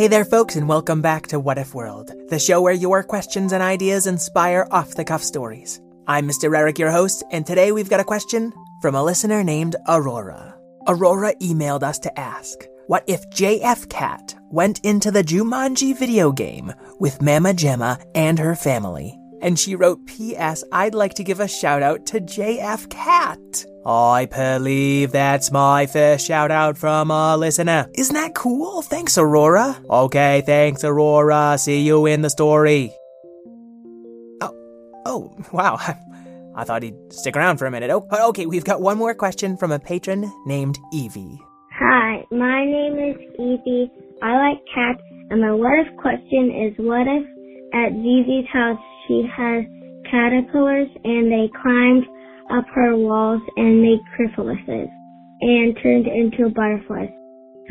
Hey there, folks, and welcome back to What If World, the show where your questions and ideas inspire off the cuff stories. I'm Mr. Eric, your host, and today we've got a question from a listener named Aurora. Aurora emailed us to ask What if JFKat went into the Jumanji video game with Mama Gemma and her family? And she wrote, P.S. I'd like to give a shout out to JFKat. I believe that's my first shout out from a listener. Isn't that cool? Thanks, Aurora. Okay, thanks, Aurora. See you in the story. Oh, oh, wow. I thought he'd stick around for a minute. Oh, oh, okay, we've got one more question from a patron named Evie. Hi, my name is Evie. I like cats, and my what if question is what if at Zizi's house she has caterpillars and they climbed up her walls and made chrysalises and turned into butterflies.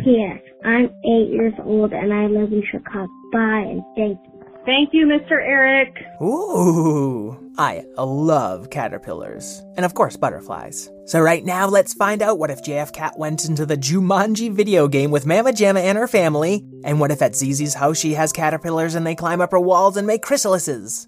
P.S. I'm eight years old and I live in Chicago. Bye and thank you. Thank you, Mr. Eric. Ooh, I love caterpillars. And of course, butterflies. So, right now, let's find out what if JFKat went into the Jumanji video game with Mama Jamma and her family, and what if at Zizi's house she has caterpillars and they climb up her walls and make chrysalises.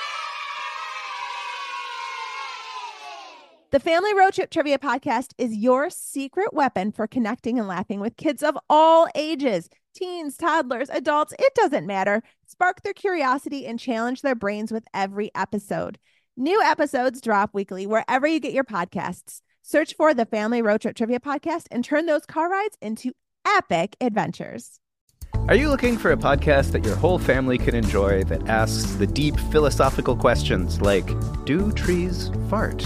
The Family Road Trip Trivia Podcast is your secret weapon for connecting and laughing with kids of all ages teens, toddlers, adults, it doesn't matter. Spark their curiosity and challenge their brains with every episode. New episodes drop weekly wherever you get your podcasts. Search for the Family Road Trip Trivia Podcast and turn those car rides into epic adventures. Are you looking for a podcast that your whole family can enjoy that asks the deep philosophical questions like Do trees fart?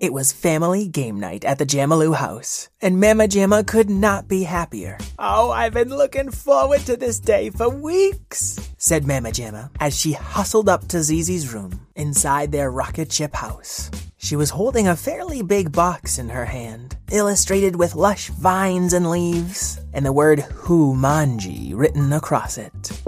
It was family game night at the Jamaloo house, and Mama Jamma could not be happier. Oh, I've been looking forward to this day for weeks, said Mama Jamma as she hustled up to Zizi's room inside their rocket ship house. She was holding a fairly big box in her hand, illustrated with lush vines and leaves, and the word Whomanji written across it.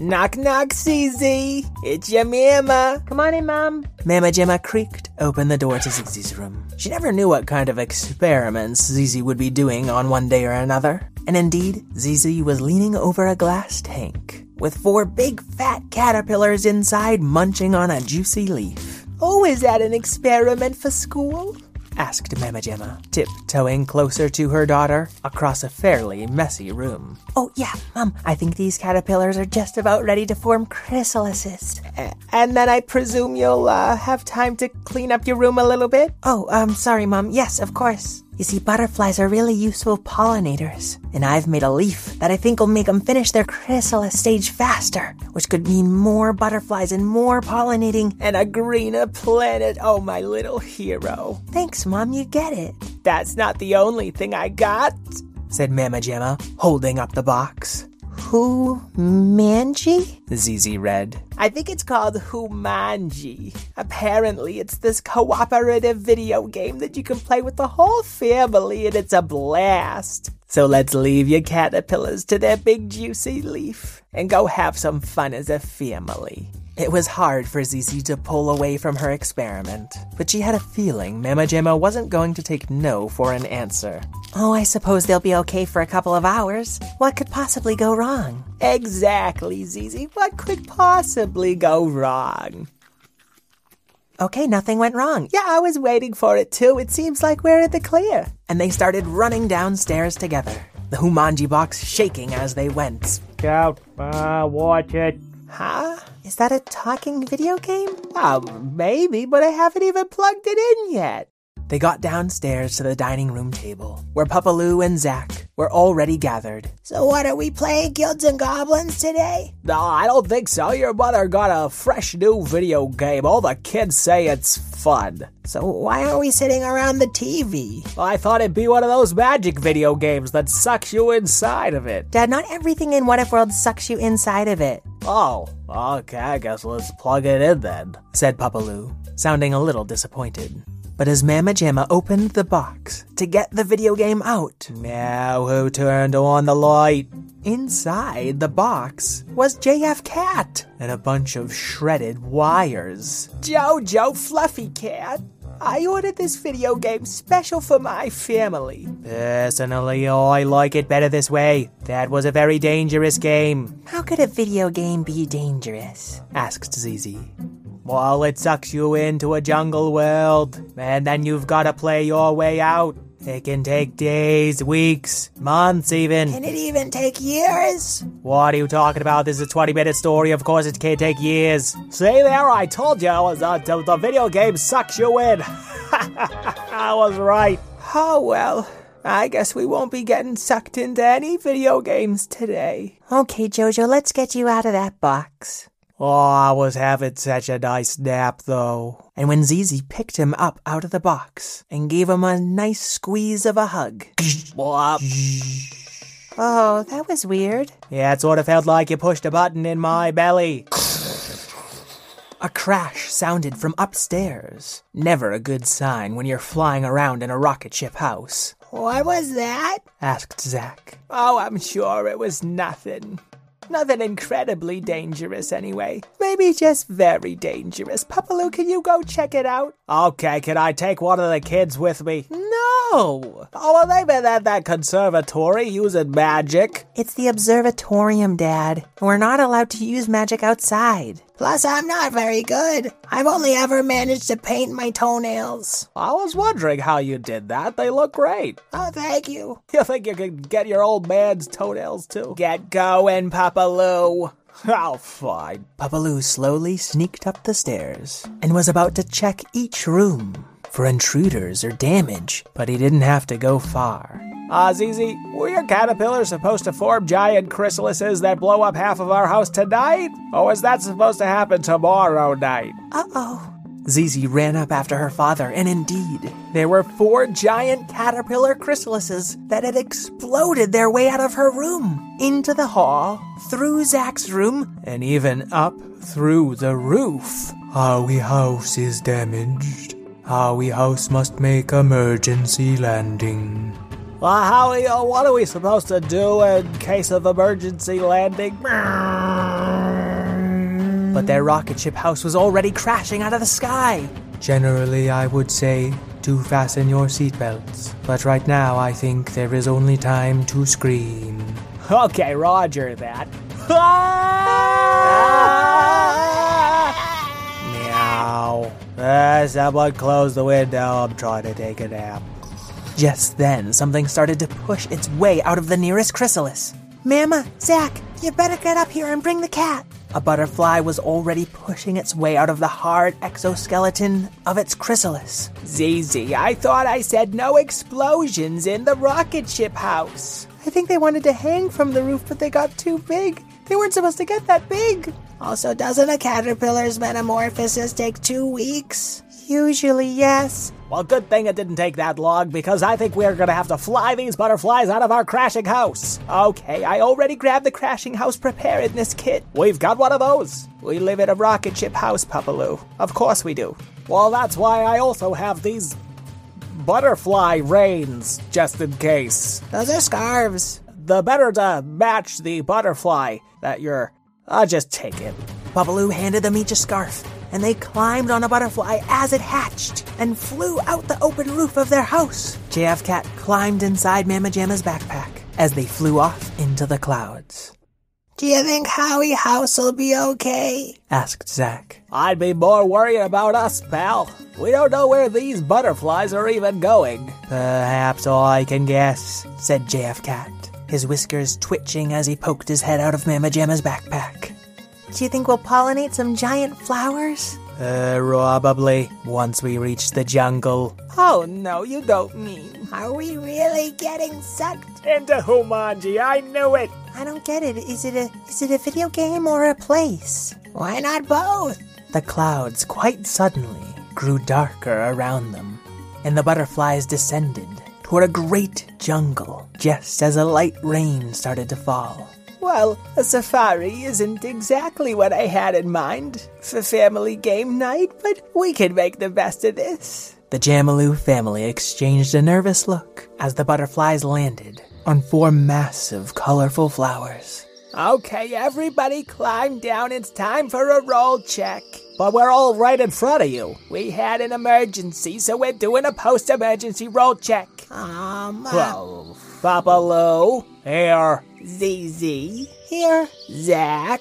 Knock, knock, Zizi. It's your mama. Come on in, Mom. Mama Gemma creaked open the door to Zizi's room. She never knew what kind of experiments Zizi would be doing on one day or another. And indeed, Zizi was leaning over a glass tank with four big fat caterpillars inside munching on a juicy leaf. Oh, is that an experiment for school? Asked Mama Gemma, tiptoeing closer to her daughter across a fairly messy room. Oh, yeah, Mum, I think these caterpillars are just about ready to form chrysalises. A- and then I presume you'll uh, have time to clean up your room a little bit? Oh, I'm um, sorry, Mum. Yes, of course. You see, butterflies are really useful pollinators, and I've made a leaf that I think will make them finish their chrysalis stage faster, which could mean more butterflies and more pollinating and a greener planet. Oh, my little hero. Thanks, Mom, you get it. That's not the only thing I got, said Mama Gemma, holding up the box. Who Manji? Zizi read. I think it's called Whomanji. Apparently, it's this cooperative video game that you can play with the whole family, and it's a blast. So let's leave your caterpillars to their big juicy leaf and go have some fun as a family. It was hard for Zizi to pull away from her experiment, but she had a feeling Mama Gemma wasn't going to take no for an answer. Oh, I suppose they'll be okay for a couple of hours. What could possibly go wrong? Exactly, Zizi. What could possibly go wrong? Okay, nothing went wrong. Yeah, I was waiting for it too. It seems like we're in the clear. And they started running downstairs together, the Whomanji box shaking as they went. Scout, uh, watch it. Huh? Is that a talking video game? Maybe, but I haven't even plugged it in yet. They got downstairs to the dining room table, where Papaloo and Zack were already gathered. So what are we playing, Guilds and Goblins, today? No, I don't think so. Your mother got a fresh new video game. All the kids say it's fun. So why aren't we sitting around the TV? I thought it'd be one of those magic video games that sucks you inside of it. Dad, not everything in What If World sucks you inside of it, Oh, okay, I guess let's plug it in then. said Papaloo, sounding a little disappointed. But as Mama Gemma opened the box to get the video game out, Now, who turned on the light? inside the box was JFKat and a bunch of shredded wires. Jojo Fluffy Cat, I ordered this video game special for my family. Personally, I like it better this way. That was a very dangerous game. How could a video game be dangerous? asked Zizi. Well, it sucks you into a jungle world, and then you've got to play your way out. It can take days, weeks, months even. Can it even take years? What are you talking about? This is a 20 minute story. Of course, it can't take years. See there? I told you uh, the, the video game sucks you in. I was right. Oh well, I guess we won't be getting sucked into any video games today. Okay, Jojo, let's get you out of that box. Oh, I was having such a nice nap, though. And when Zizi picked him up out of the box and gave him a nice squeeze of a hug. Oh, that was weird. Yeah, it sort of felt like you pushed a button in my belly. A crash sounded from upstairs. Never a good sign when you're flying around in a rocket ship house. What was that? asked Zack. Oh, I'm sure it was nothing. Nothing incredibly dangerous, anyway. Maybe just very dangerous. Papaloo, can you go check it out? Okay, can I take one of the kids with me? No! Oh, well, they've been at that conservatory using magic. It's the observatorium, Dad. We're not allowed to use magic outside. Plus, I'm not very good. I've only ever managed to paint my toenails. I was wondering how you did that. They look great. Oh, thank you. You think you could get your old man's toenails too? Get going, Papaloo. Oh, fine. Papaloo slowly sneaked up the stairs and was about to check each room for intruders or damage, but he didn't have to go far. Ah, Zizi, were your caterpillars supposed to form giant chrysalises that blow up half of our house tonight? Or is that supposed to happen tomorrow night? Uh oh. Zizi ran up after her father, and indeed, there were four giant caterpillar chrysalises that had exploded their way out of her room, into the hall, through Zack's room, and even up through the roof. Howie House is damaged. Howie House must make emergency landing. Well, Howie, uh, what are we supposed to do in case of emergency landing? But their rocket ship house was already crashing out of the sky. Generally, I would say to fasten your seatbelts, but right now I think there is only time to scream. Okay, roger that. Meow. Uh, someone close the window. I'm trying to take a nap. Just then, something started to push its way out of the nearest chrysalis. Mama, Zack, you better get up here and bring the cat. A butterfly was already pushing its way out of the hard exoskeleton of its chrysalis. Zizi, I thought I said no explosions in the rocket ship house. I think they wanted to hang from the roof, but they got too big. They weren't supposed to get that big. Also, doesn't a caterpillar's metamorphosis take two weeks? Usually, yes. Well, good thing it didn't take that long because I think we're gonna have to fly these butterflies out of our crashing house. Okay, I already grabbed the crashing house preparedness kit. We've got one of those. We live in a rocket ship house, Papaloo. Of course we do. Well, that's why I also have these butterfly reins, just in case. Those are scarves. The better to match the butterfly that you're. I'll just take it. Papaloo handed them each a scarf, and they climbed on a butterfly as it hatched and flew out the open roof of their house. JFKat climbed inside Mama Jamma's backpack as they flew off into the clouds. Do you think Howie House will be okay? asked Zack. I'd be more worried about us, pal. We don't know where these butterflies are even going. Perhaps I can guess, said JFKat, his whiskers twitching as he poked his head out of Mama Jamma's backpack. Do you think we'll pollinate some giant flowers? Uh, probably, once we reach the jungle. Oh no, you don't mean. Are we really getting sucked? Into Whomanji, I knew it! I don't get it. Is it a is it a video game or a place? Why not both? The clouds quite suddenly grew darker around them, and the butterflies descended toward a great jungle just as a light rain started to fall. Well, a safari isn't exactly what I had in mind for family game night, but we can make the best of this. The Jamaloo family exchanged a nervous look as the butterflies landed on four massive, colorful flowers. Okay, everybody climb down. It's time for a roll check. But we're all right in front of you. We had an emergency, so we're doing a post emergency roll check. Um, uh, Well, Papaloo, here, Zizi, here. Zack.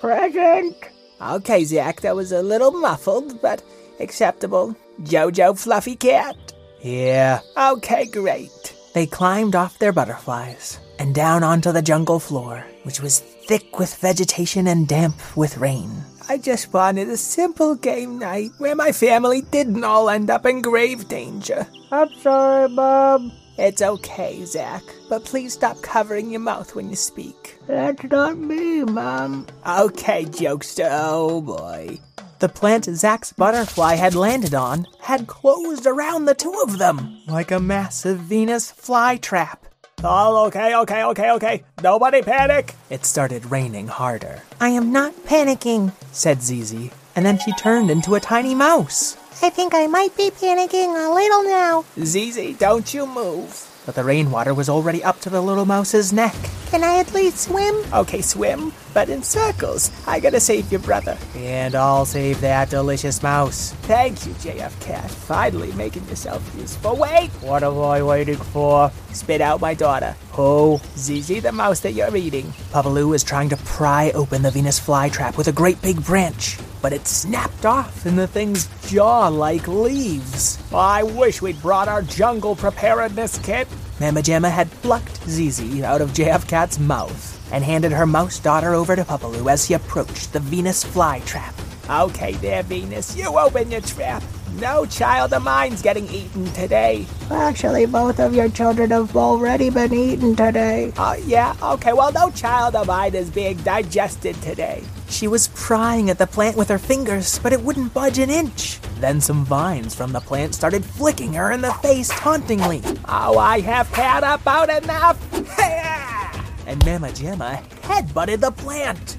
Present. Okay, Zack, that was a little muffled, but acceptable. Jojo Fluffy Cat. Yeah. Okay, great. They climbed off their butterflies and down onto the jungle floor, which was thick with vegetation and damp with rain. I just wanted a simple game night where my family didn't all end up in grave danger. I'm sorry, Mom. It's okay, Zack, but please stop covering your mouth when you speak. That's not me, Mom. Okay, jokester. Oh boy. The plant Zack's butterfly had landed on had closed around the two of them like a massive Venus flytrap. Oh, okay, okay, okay, okay. Nobody panic. It started raining harder, I am not panicking. said Zizi, and then she turned into a tiny mouse. I think I might be panicking a little now. Zizi, don't you move. But the rainwater was already up to the little mouse's neck. Can I at least swim? Okay, swim, but in circles. I gotta save your brother. And I'll save that delicious mouse. Thank you, JFKat. Finally making yourself useful. Wait! What am I waiting for? Spit out my daughter. Oh, Zizi, the mouse that you're eating. Papaloo is trying to pry open the Venus flytrap with a great big branch, but it snapped off in the thing's jaw like leaves. I wish we'd brought our jungle preparedness kit. Mama Jamma had plucked Zizi out of JFKat's mouth and handed her mouse daughter over to Papaloo as he approached the Venus flytrap. Okay, there, Venus. You open your trap. No child of mine's getting eaten today. Actually, both of your children have already been eaten today. Oh, yeah? Okay, well, no child of mine is being digested today. She was prying at the plant with her fingers, but it wouldn't budge an inch. Then some vines from the plant started flicking her in the face tauntingly. Oh, I have had about enough. And Mama Jamma headbutted the plant.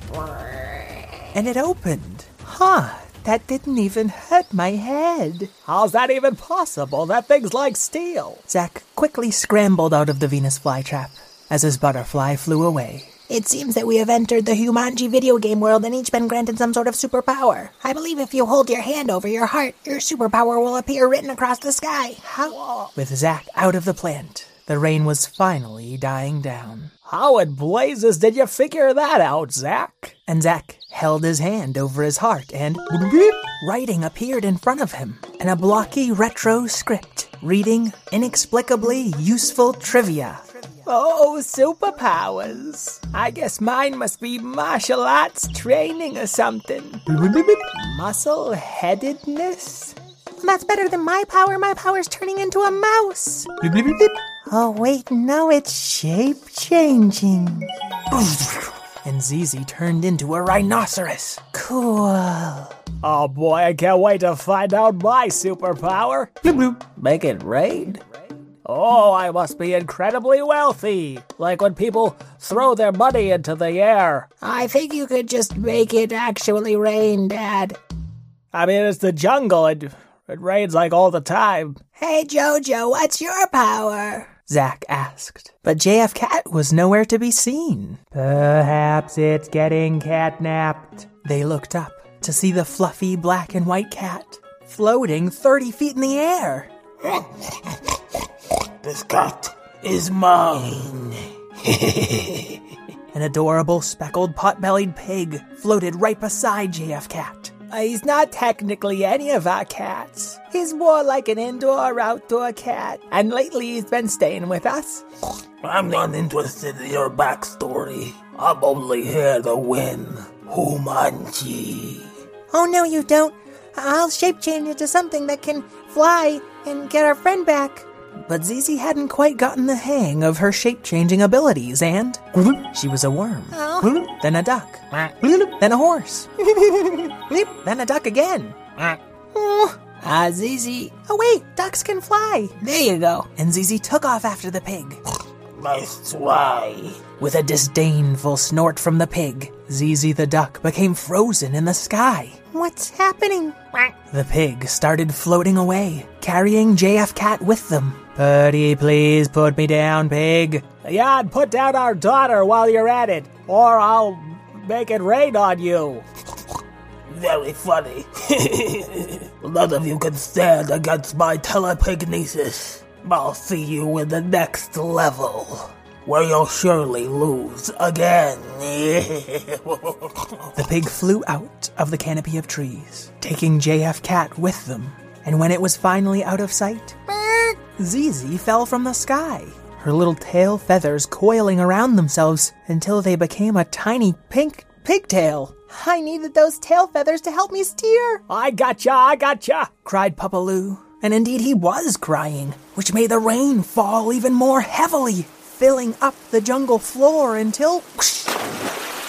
And it opened. Huh, that didn't even hurt my head. How's that even possible? That thing's like steel. Zack quickly scrambled out of the Venus flytrap as his butterfly flew away. It seems that we have entered the Whomanji video game world and each been granted some sort of superpower. I believe if you hold your hand over your heart, your superpower will appear written across the sky. How? With Zack out of the plant, the rain was finally dying down. How in blazes did you figure that out, Zack? And Zack held his hand over his heart, and writing appeared in front of him, in a blocky retro script reading inexplicably useful trivia. Oh, superpowers. I guess mine must be martial arts training or something. Muscle headedness? That's better than my power. My power's turning into a mouse. Oh, wait, no, it's shape changing. And Zizi turned into a rhinoceros. Cool. Oh boy, I can't wait to find out my superpower. Make it rain? Oh, I must be incredibly wealthy. Like when people throw their money into the air. I think you could just make it actually rain, Dad. I mean, it's the jungle. It, it rains like all the time. Hey, Jojo, what's your power? Zack asked. But JFKat was nowhere to be seen. Perhaps it's getting catnapped. They looked up to see the fluffy black and white cat floating 30 feet in the air. This cat is mine. An adorable speckled pot bellied pig floated right beside JFKat. Uh, he's not technically any of our cats. He's more like an indoor or outdoor cat. And lately he's been staying with us. I'm not interested in your backstory. I'm only here to win. Whomanji. Oh, no, you don't. I'll shape change into something that can fly and get our friend back. But Zizi hadn't quite gotten the hang of her shape changing abilities, and she was a worm, Oh. then a duck, then a horse, then a duck again. Oh, Ah, Zizi. oh, wait, ducks can fly. There you go. And Zizi took off after the pig. Nice try. With a disdainful snort from the pig, Zizi the duck became frozen in the sky. What's happening? The pig started floating away, carrying JFKat with them. Purdy, please put me down, pig. Yeah, and put down our daughter while you're at it, or I'll make it rain on you. Very funny. None of you can stand against my telepignesis. I'll see you in the next level, where you'll surely lose again. The pig flew out of the canopy of trees, taking JFKat with them. And when it was finally out of sight, Zizi fell from the sky, her little tail feathers coiling around themselves until they became a tiny pink pigtail. I needed those tail feathers to help me steer. I gotcha, I gotcha. cried Papaloo. And indeed he was crying, which made the rain fall even more heavily, filling up the jungle floor until whoosh,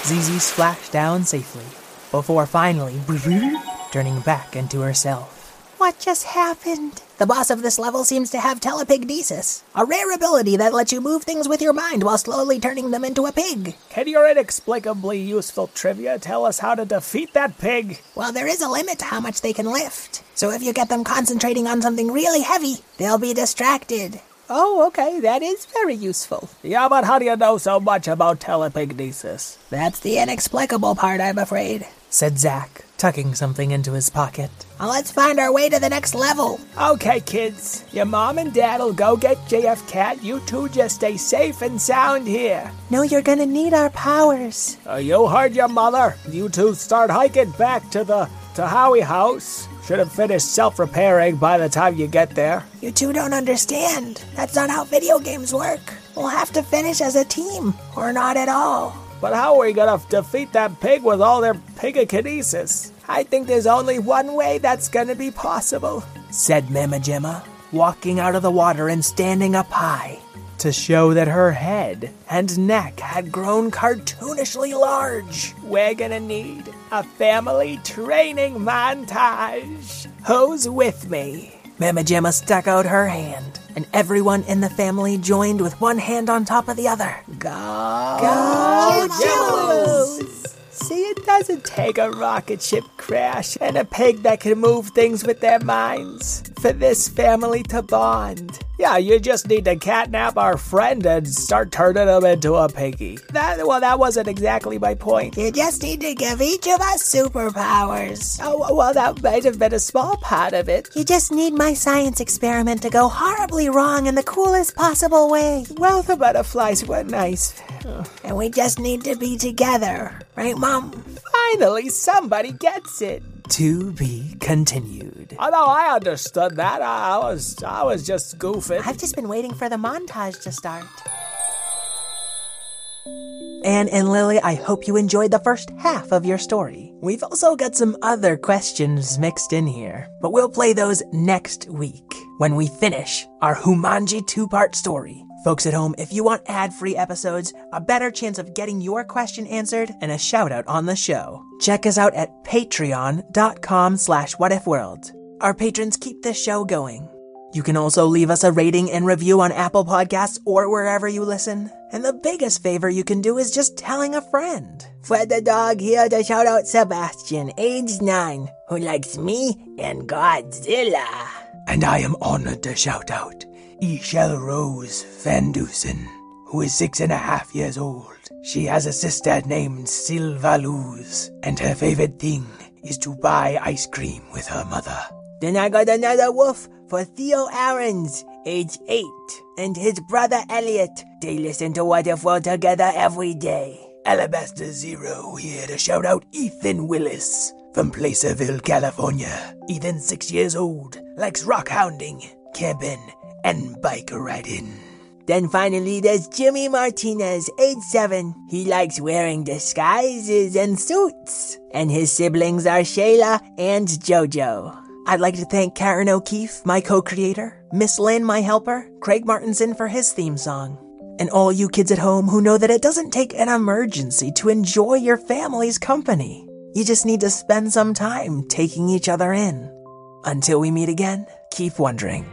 Zizi splashed down safely, before finally turning back into herself. What just happened? The boss of this level seems to have telepignesis, a rare ability that lets you move things with your mind while slowly turning them into a pig. Can your inexplicably useful trivia tell us how to defeat that pig? Well, there is a limit to how much they can lift. So if you get them concentrating on something really heavy, they'll be distracted. Oh, okay, that is very useful. Yeah, but how do you know so much about telepignesis? That's the inexplicable part, I'm afraid. Said Zack, tucking something into his pocket. Now let's find our way to the next level. Okay, kids, your mom and dad'll go get JFKat. You two just stay safe and sound here. No, you're gonna need our powers. Uh, you heard your mother. You two start hiking back to the to Howie House. Should have finished self-repairing by the time you get there. You two don't understand. That's not how video games work. We'll have to finish as a team, or not at all. But how are we gonna defeat that pig with all their pigokinesis? I think there's only one way that's gonna be possible. Said Mama Gemma, walking out of the water and standing up high to show that her head and neck had grown cartoonishly large. We're gonna need a family training montage. Who's with me? Mama Gemma stuck out her hand, and everyone in the family joined with one hand on top of the other. Go, Go Jellos! See, it doesn't take a rocket ship crash and a pig that can move things with their minds for this family to bond. Yeah, you just need to catnap our friend and start turning him into a piggy. That well, that wasn't exactly my point. You just need to give each of us superpowers. Oh, well, that might have been a small part of it. You just need my science experiment to go horribly wrong in the coolest possible way. Well, the butterflies were nice. And we just need to be together. Right, Mom? Finally, somebody gets it. To be continued. Oh no, I understood that. I, I was I was just goofing. I've just been waiting for the montage to start. Anne and Lily, I hope you enjoyed the first half of your story. We've also got some other questions mixed in here, but we'll play those next week when we finish our Whomanji two part story. Folks at home, if you want ad free episodes, a better chance of getting your question answered, and a shout out on the show, check us out at patreon.com slash whatifworld. Our patrons keep this show going. You can also leave us a rating and review on Apple Podcasts or wherever you listen. And the biggest favor you can do is just telling a friend. For the dog here to shout out Sebastian, age 9, who likes me and Godzilla. And I am honored to shout out Ishel Rose Van Dusen, who is six and a half years old. She has a sister named Silva Luz, and her favorite thing is to buy ice cream with her mother. Then I got another wolf for Theo Aarons, age 8, and his brother Elliot. They listen to What If World together every day. Alabaster Zero here to shout out Ethan Willis from Placerville, California. Ethan's six years old, likes rock hounding, camping, and bike riding. Then finally, there's Jimmy Martinez, age 7. He likes wearing disguises and suits. And his siblings are Shayla and JoJo. I'd like to thank Karen O'Keefe, my co creator, Miss Lynn, my helper, Craig Martinson for his theme song, and all you kids at home who know that it doesn't take an emergency to enjoy your family's company. You just need to spend some time taking each other in. Until we meet again, keep wondering